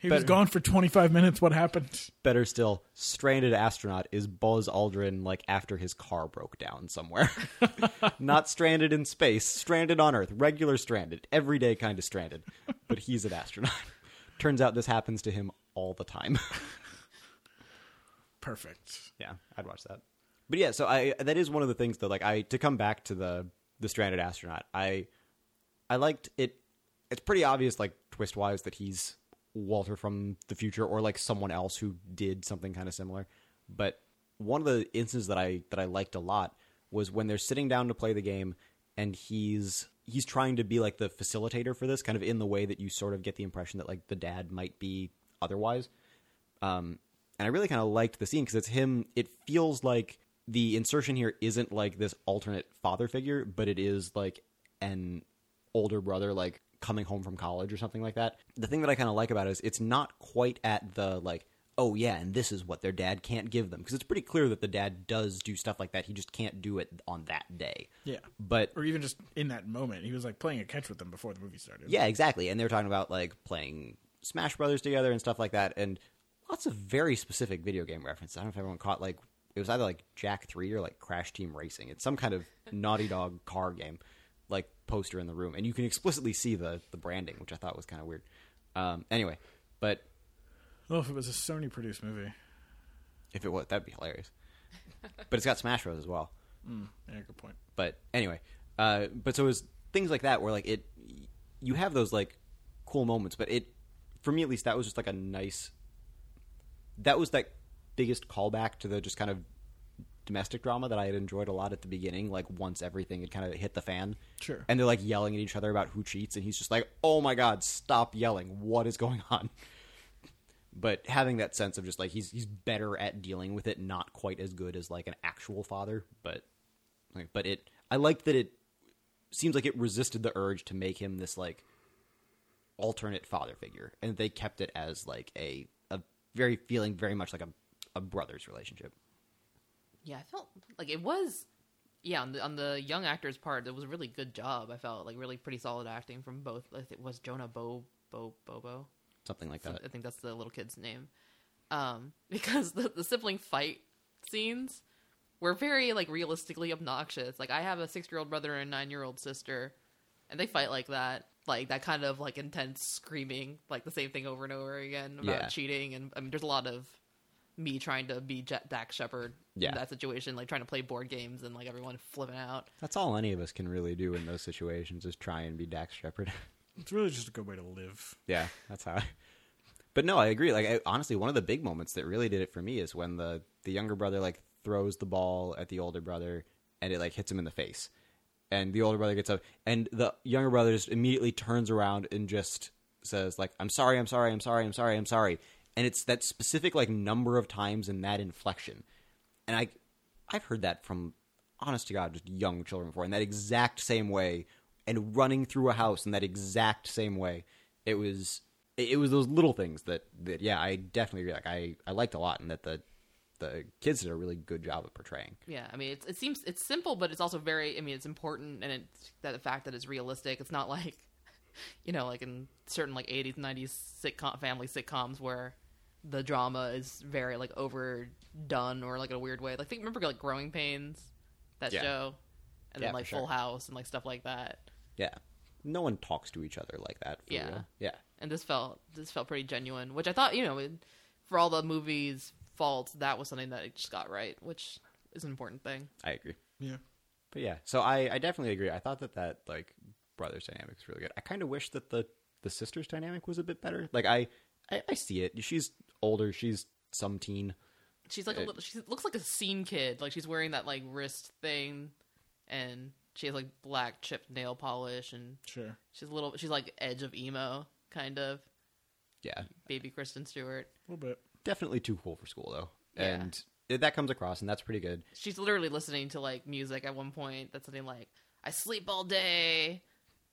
He was gone for 25 minutes. What happened? better still, stranded astronaut is Buzz Aldrin like after his car broke down somewhere. Not stranded in space, stranded on Earth, regular stranded, everyday kind of stranded. But he's an astronaut. Turns out this happens to him all the time. Perfect. Yeah, I'd watch that. But yeah, so I that is one of the things though. like I to come back to the the stranded astronaut. I I liked it. It's pretty obvious, like twist wise, that he's Walter from the future, or like someone else who did something kind of similar. But one of the instances that I that I liked a lot was when they're sitting down to play the game, and he's he's trying to be like the facilitator for this, kind of in the way that you sort of get the impression that like the dad might be otherwise. Um, and I really kind of liked the scene because it's him. It feels like the insertion here isn't like this alternate father figure, but it is like an older brother, like coming home from college or something like that. The thing that I kind of like about it is it's not quite at the like, oh yeah, and this is what their dad can't give them because it's pretty clear that the dad does do stuff like that. He just can't do it on that day. Yeah. But Or even just in that moment, he was like playing a catch with them before the movie started. Yeah, exactly. And they were talking about like playing Smash Brothers together and stuff like that, and lots of very specific video game references. I don't know if everyone caught like it was either like Jak Three or like Crash Team Racing. It's some kind of Naughty Dog car game, like poster in the room, and you can explicitly see the the branding, which I thought was kind of weird. Um, anyway, but Well, if it was a Sony produced movie. if it was, that'd be hilarious. but it's got Smash Bros as well. Mm, yeah, good point. But anyway, uh, but so it was things like that where like it, you have those like cool moments, but it, for me at least, that was just like a nice. That was like biggest callback to the just kind of domestic drama that I had enjoyed a lot at the beginning. Like once everything had kind of hit the fan, Sure. and they're like yelling at each other about who cheats, and he's just like, "Oh my god, stop yelling! What is going on?" But having that sense of just like he's he's better at dealing with it, not quite as good as like an actual father, but like, but it I liked that it seems like it resisted the urge to make him this like alternate father figure, and they kept it as like a a very feeling very much like a a brother's relationship. Yeah, I felt like it was. Yeah, on the on the young actor's part, it was a really good job. I felt like really pretty solid acting from both. Think it was Jonah Bo Bo Bobo. Something like that. I think that's the little kid's name. Um, because the the sibling fight scenes were very like realistically obnoxious. Like I have a six year old brother and a nine year old sister, and they fight like that, like that kind of like intense screaming, like the same thing over and over again about Yeah. cheating. And I mean, there's a lot of me trying to be Jet Dax Shepard Yeah. in that situation, like trying to play board games and like everyone flipping out. That's all any of us can really do in those situations is try and be Dax Shepard. It's really just a good way to live. Yeah, that's how. I... But no, I agree. Like, I, honestly, one of the big moments that really did it for me is when the the younger brother like throws the ball at the older brother and it like hits him in the face, and the older brother gets up, and the younger brother just immediately turns around and just says like, "I'm sorry, I'm sorry, I'm sorry, I'm sorry, I'm sorry," and it's that specific like number of times in that inflection, and I I've heard that from honest to God, just young children before in that exact same way, and running through a house in that exact same way. It was it was those little things that that yeah, I definitely. Like I I liked a lot, and that the the kids did a really good job of portraying. Yeah, I mean, it's, it seems it's simple, but it's also very. I mean, it's important, and it's that the fact that it's realistic. It's not like, you know, like in certain like '80s, '90s sitcom family sitcoms where the drama is very like overdone or like in a weird way. Like think remember like Growing Pains, that Yeah. show, and Yeah, then like sure. Full House and like stuff like that. Yeah, no one talks to each other like that. For Yeah. real. yeah, And this felt this felt pretty genuine, which I thought you know, it, for all the movie's faults, that was something that it just got right, which is an important thing. I agree. Yeah. But yeah, so I, I definitely agree. I thought that that like brothers dynamic is really good. I kind of wish that the the sisters dynamic was a bit better. Like I, I I see it. She's older. She's some teen. She's like a Uh, little. She looks like a scene kid. Like she's wearing that like wrist thing, and she has like black chipped nail polish, and Sure. she's a little. She's like edge of emo kind of Yeah, baby Kristen Stewart. A little bit. Definitely too cool for school though, Yeah. and it, that comes across, and that's pretty good. She's literally listening to like music at one point. That's something like, "I sleep all day,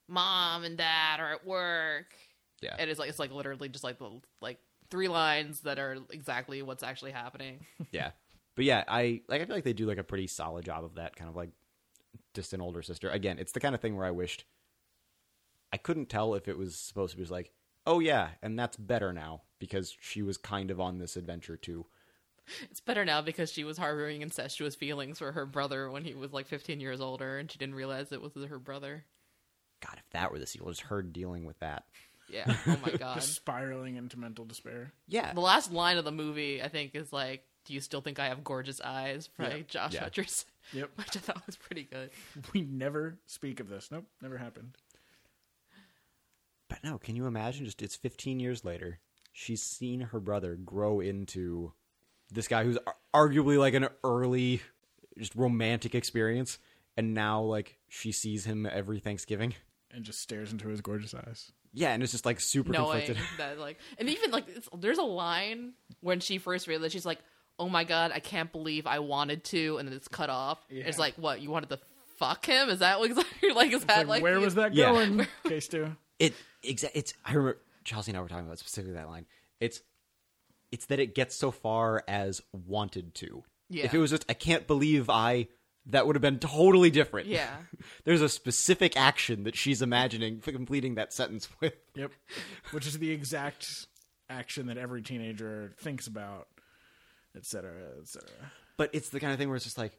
mom and dad are at work." Yeah, And it's like it's like literally just like the like three lines that are exactly what's actually happening. yeah. But yeah, I like. I feel like they do like a pretty solid job of that kind of like distant older sister. Again, it's the kind of thing where I wished I couldn't tell if it was supposed to be just like, oh yeah, and that's better now because she was kind of on this adventure too. It's better now because she was harboring incestuous feelings for her brother when he was like 15 years older, and she didn't realize it was her brother. God, if that were the sequel, just her dealing with that. Yeah. Oh my god. Just spiraling into mental despair. Yeah, the last line of the movie, I think, is like, "Do you still think I have gorgeous eyes?" by Yeah. Josh Yeah. Hutcherson, Yep. which I thought was pretty good. We never speak of this. Nope, never happened. But no, can you imagine? Just it's 15 years later. She's seen her brother grow into this guy who's arguably like an early, just romantic experience, and now like she sees him every Thanksgiving. and just stares into his gorgeous eyes. Yeah, and it's just like super knowing conflicted. that like and even like it's, there's a line when she first realized she's like oh my god i can't believe i wanted to and then it's cut off it's like what you wanted to fuck him is that what like is that Like, like, where the- was that Yeah. going? Case two. It exactly. it's I remember Chelsea and I were talking about specifically that line. It's it's that it gets so far as wanted to. Yeah. If it was just I can't believe I that would have been totally different. yeah There's a specific action that she's imagining for completing that sentence with. Yep. Which is the exact action that every teenager thinks about, et cetera, et cetera. But it's the kind of thing where it's just like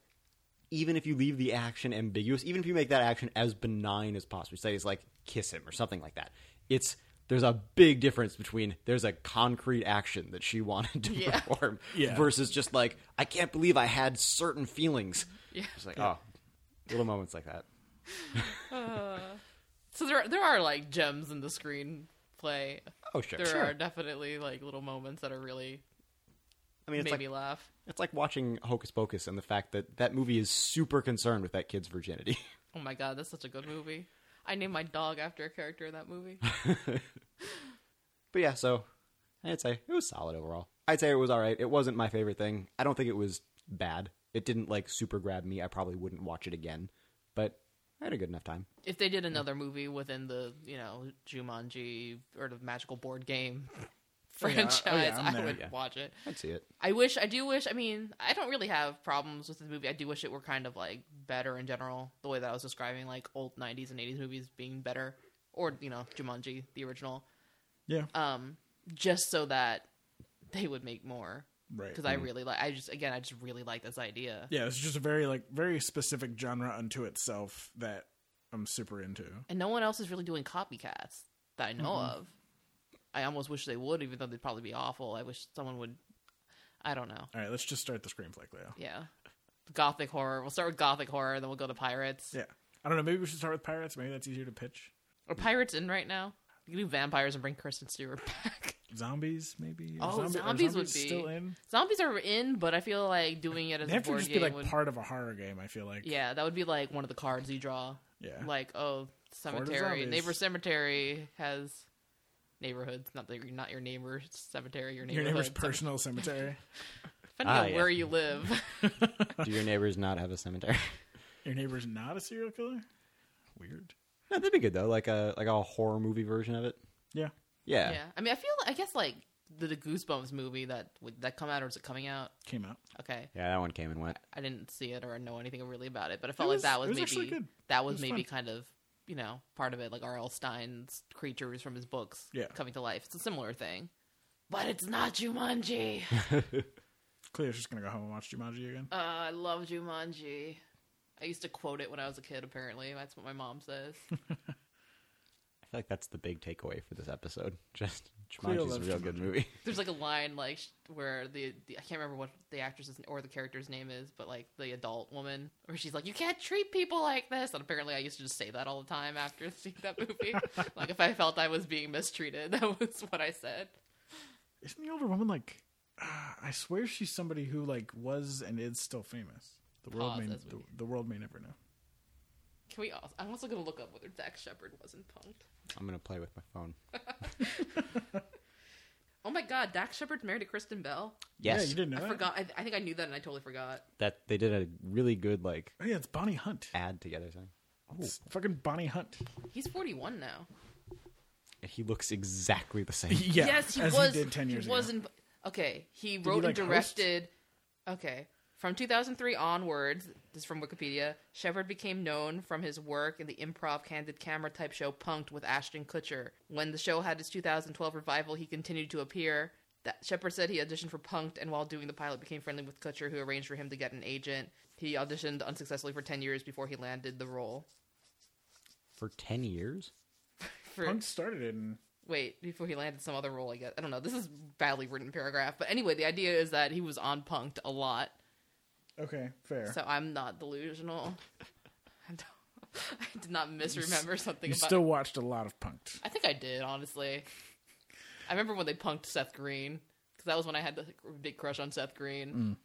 even if you leave the action ambiguous, even if you make that action as benign as possible, say it's like kiss him or something like that. It's there's a big difference between there's a concrete action that she wanted to Yeah. perform Yeah. versus just like I can't believe I had certain feelings. Yeah. It's like oh, little moments like that. Uh, so there there are like gems in the screenplay Oh sure, there sure. are definitely like little moments that are really I mean, it's made like me laugh it's like watching Hocus Pocus and the fact that that movie is super concerned with that kid's virginity. oh my god that's such a good movie i named my dog after a character in that movie But yeah, so I'd say it was solid overall. I'd say it was all right. It wasn't my favorite thing. I don't think it was bad. It didn't like super grab me. I probably wouldn't watch it again, but I had a good enough time. if they did another movie within the you know Jumanji or the magical board game yeah. franchise, Oh, yeah, I would Yeah. watch it. I'd see it. I wish, I do wish. I mean, I don't really have problems with the movie. I do wish it were kind of like better in general. The way that I was describing like old '90s and '80s movies being better, or you know Jumanji, the original, Yeah. um, just so that they would make more. Right. Because I really like. I just again, I just really like this idea. Yeah, it's just a very like very specific genre unto itself that I'm super into. and no one else is really doing copycats that I know Mm-hmm. of. I almost wish they would, even though they'd probably be awful. I wish someone would. I don't know. All right, let's just start the screenplay, Cleo. Yeah, gothic horror. We'll start with gothic horror, then we'll go to pirates. Yeah. I don't know. Maybe we should start with pirates. Maybe that's easier to pitch. Are pirates in right now? You can do vampires and bring Kristen Stewart back. Zombies, maybe. Oh, Are zombie- are zombies would be- still in. Zombies are in, but I feel like doing it as They a have to board just game be like would. part of a horror game. I feel like. yeah, that would be like one of the cards you draw. Yeah. Like, oh, cemetery, neighbor cemetery has neighborhoods. Not the, not your neighbor's cemetery. Your Your neighbor's personal cemetery. Depending Ah, on yeah. where you live. Do your neighbors not have a cemetery? Your neighbor's not a serial killer. Weird. no, that'd be good though. Like a like a horror movie version of it. Yeah. Yeah. yeah. I mean, I feel. I guess like the, the Goosebumps movie that would that come out or is it coming out? Came out. Okay, Yeah, that one came and went. I didn't see it or know anything really about it, but I felt was- like that it was, was maybe good. that was, was maybe fun. kind of you know part of it, like R.L. Stine's creatures from his books Yeah. coming to life. It's a similar thing, but it's not Jumanji. Cleo's just gonna go home and watch Jumanji again. uh, I love Jumanji. I used to quote it when I was a kid. Apparently, that's what my mom says. I feel like that's the big takeaway for this episode. Just Cleo Jumanji's a real good movie. There's like a line like where the, the I can't remember what the actress's or the character's name is, but like the adult woman, where she's like, "You can't treat people like this." And apparently, I used to just say that all the time after seeing that movie. like if I felt I was being mistreated, that was what I said. Isn't the older woman like? Uh, I swear she's somebody who like was and is still famous. The world Pause may the, the world may never know. Can we? Also, I'm also gonna look up whether Dax Shepard wasn't Punk'd. I'm gonna play with my phone. Oh my God, Dax Shepard's married to Kristen Bell. Yes, Yeah, you didn't know I that. forgot. I, I think I knew that, and I totally forgot. that they did a really good like Oh yeah, it's Bonnie Hunt. ad together. Thing. It's fucking Bonnie Hunt. He's 41 now. He looks exactly the same. Yeah. yes, he as was. He did ten years he ago. was in. Okay, he he, wrote like, and host? directed. Okay, from 2003 onwards, this is from Wikipedia. Shepard became known from his work in the improv candid camera type show Punk'd with Ashton Kutcher. When the show had its 2012 revival, he continued to appear. That Shepard said he auditioned for Punk'd, and while doing the pilot, became friendly with Kutcher, who arranged for him to get an agent. He auditioned unsuccessfully for 10 years before he landed the role. For ten years. For, Punk started in. wait before he landed some other role i guess i don't know this is badly written paragraph but anyway the idea is that he was on Punk'd a lot Okay, fair. so i'm not delusional I don't- I did not misremember something You about. still watched a lot of Punk'd. I think I did honestly. I remember when they punked Seth Green because that was when I had the big crush on Seth Green. Mm.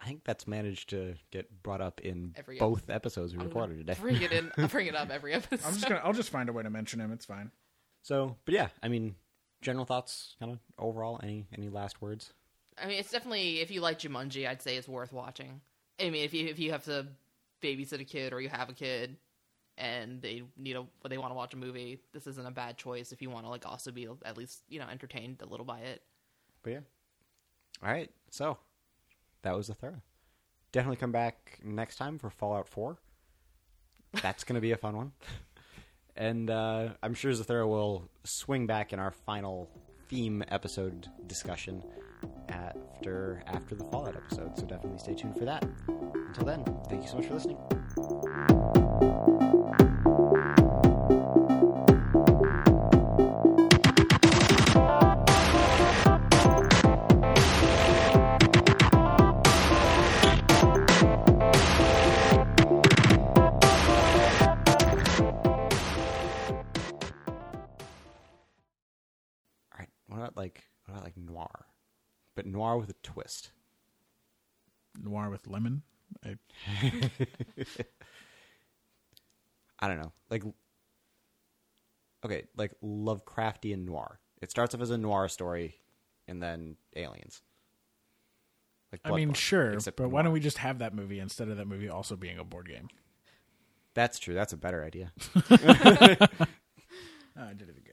I think that's managed to get brought up in Every both episodes we I'm recorded today. Bring it in. I'll bring it up every episode. I'm just gonna. I'll just find a way to mention him. It's fine. So, but yeah, I mean, general thoughts, kind of overall. Any any last words? I mean, it's definitely if you like Jumanji, I'd say it's worth watching. I mean, if you if you have to babysit a kid or you have a kid and they need a they want to watch a movie, this isn't a bad choice. If you want to like also be at least you know entertained a little by it. But yeah. All right. So that was a thorough. Definitely come back next time for Fallout 4. That's going to be a fun one. And uh, I'm sure Zathura will swing back in our final theme episode discussion after after the Fallout episode. So definitely stay tuned for that. Until then, thank you so much for listening. Noir with a twist? Noir with lemon. I, I don't know. Like okay, like Lovecraftian noir. It starts off as a noir story, and then aliens. Like I mean, Bloodborne, sure, except but why don't we just have that movie instead of that movie also being a board game? That's true. That's a better idea. Ah, I did it again.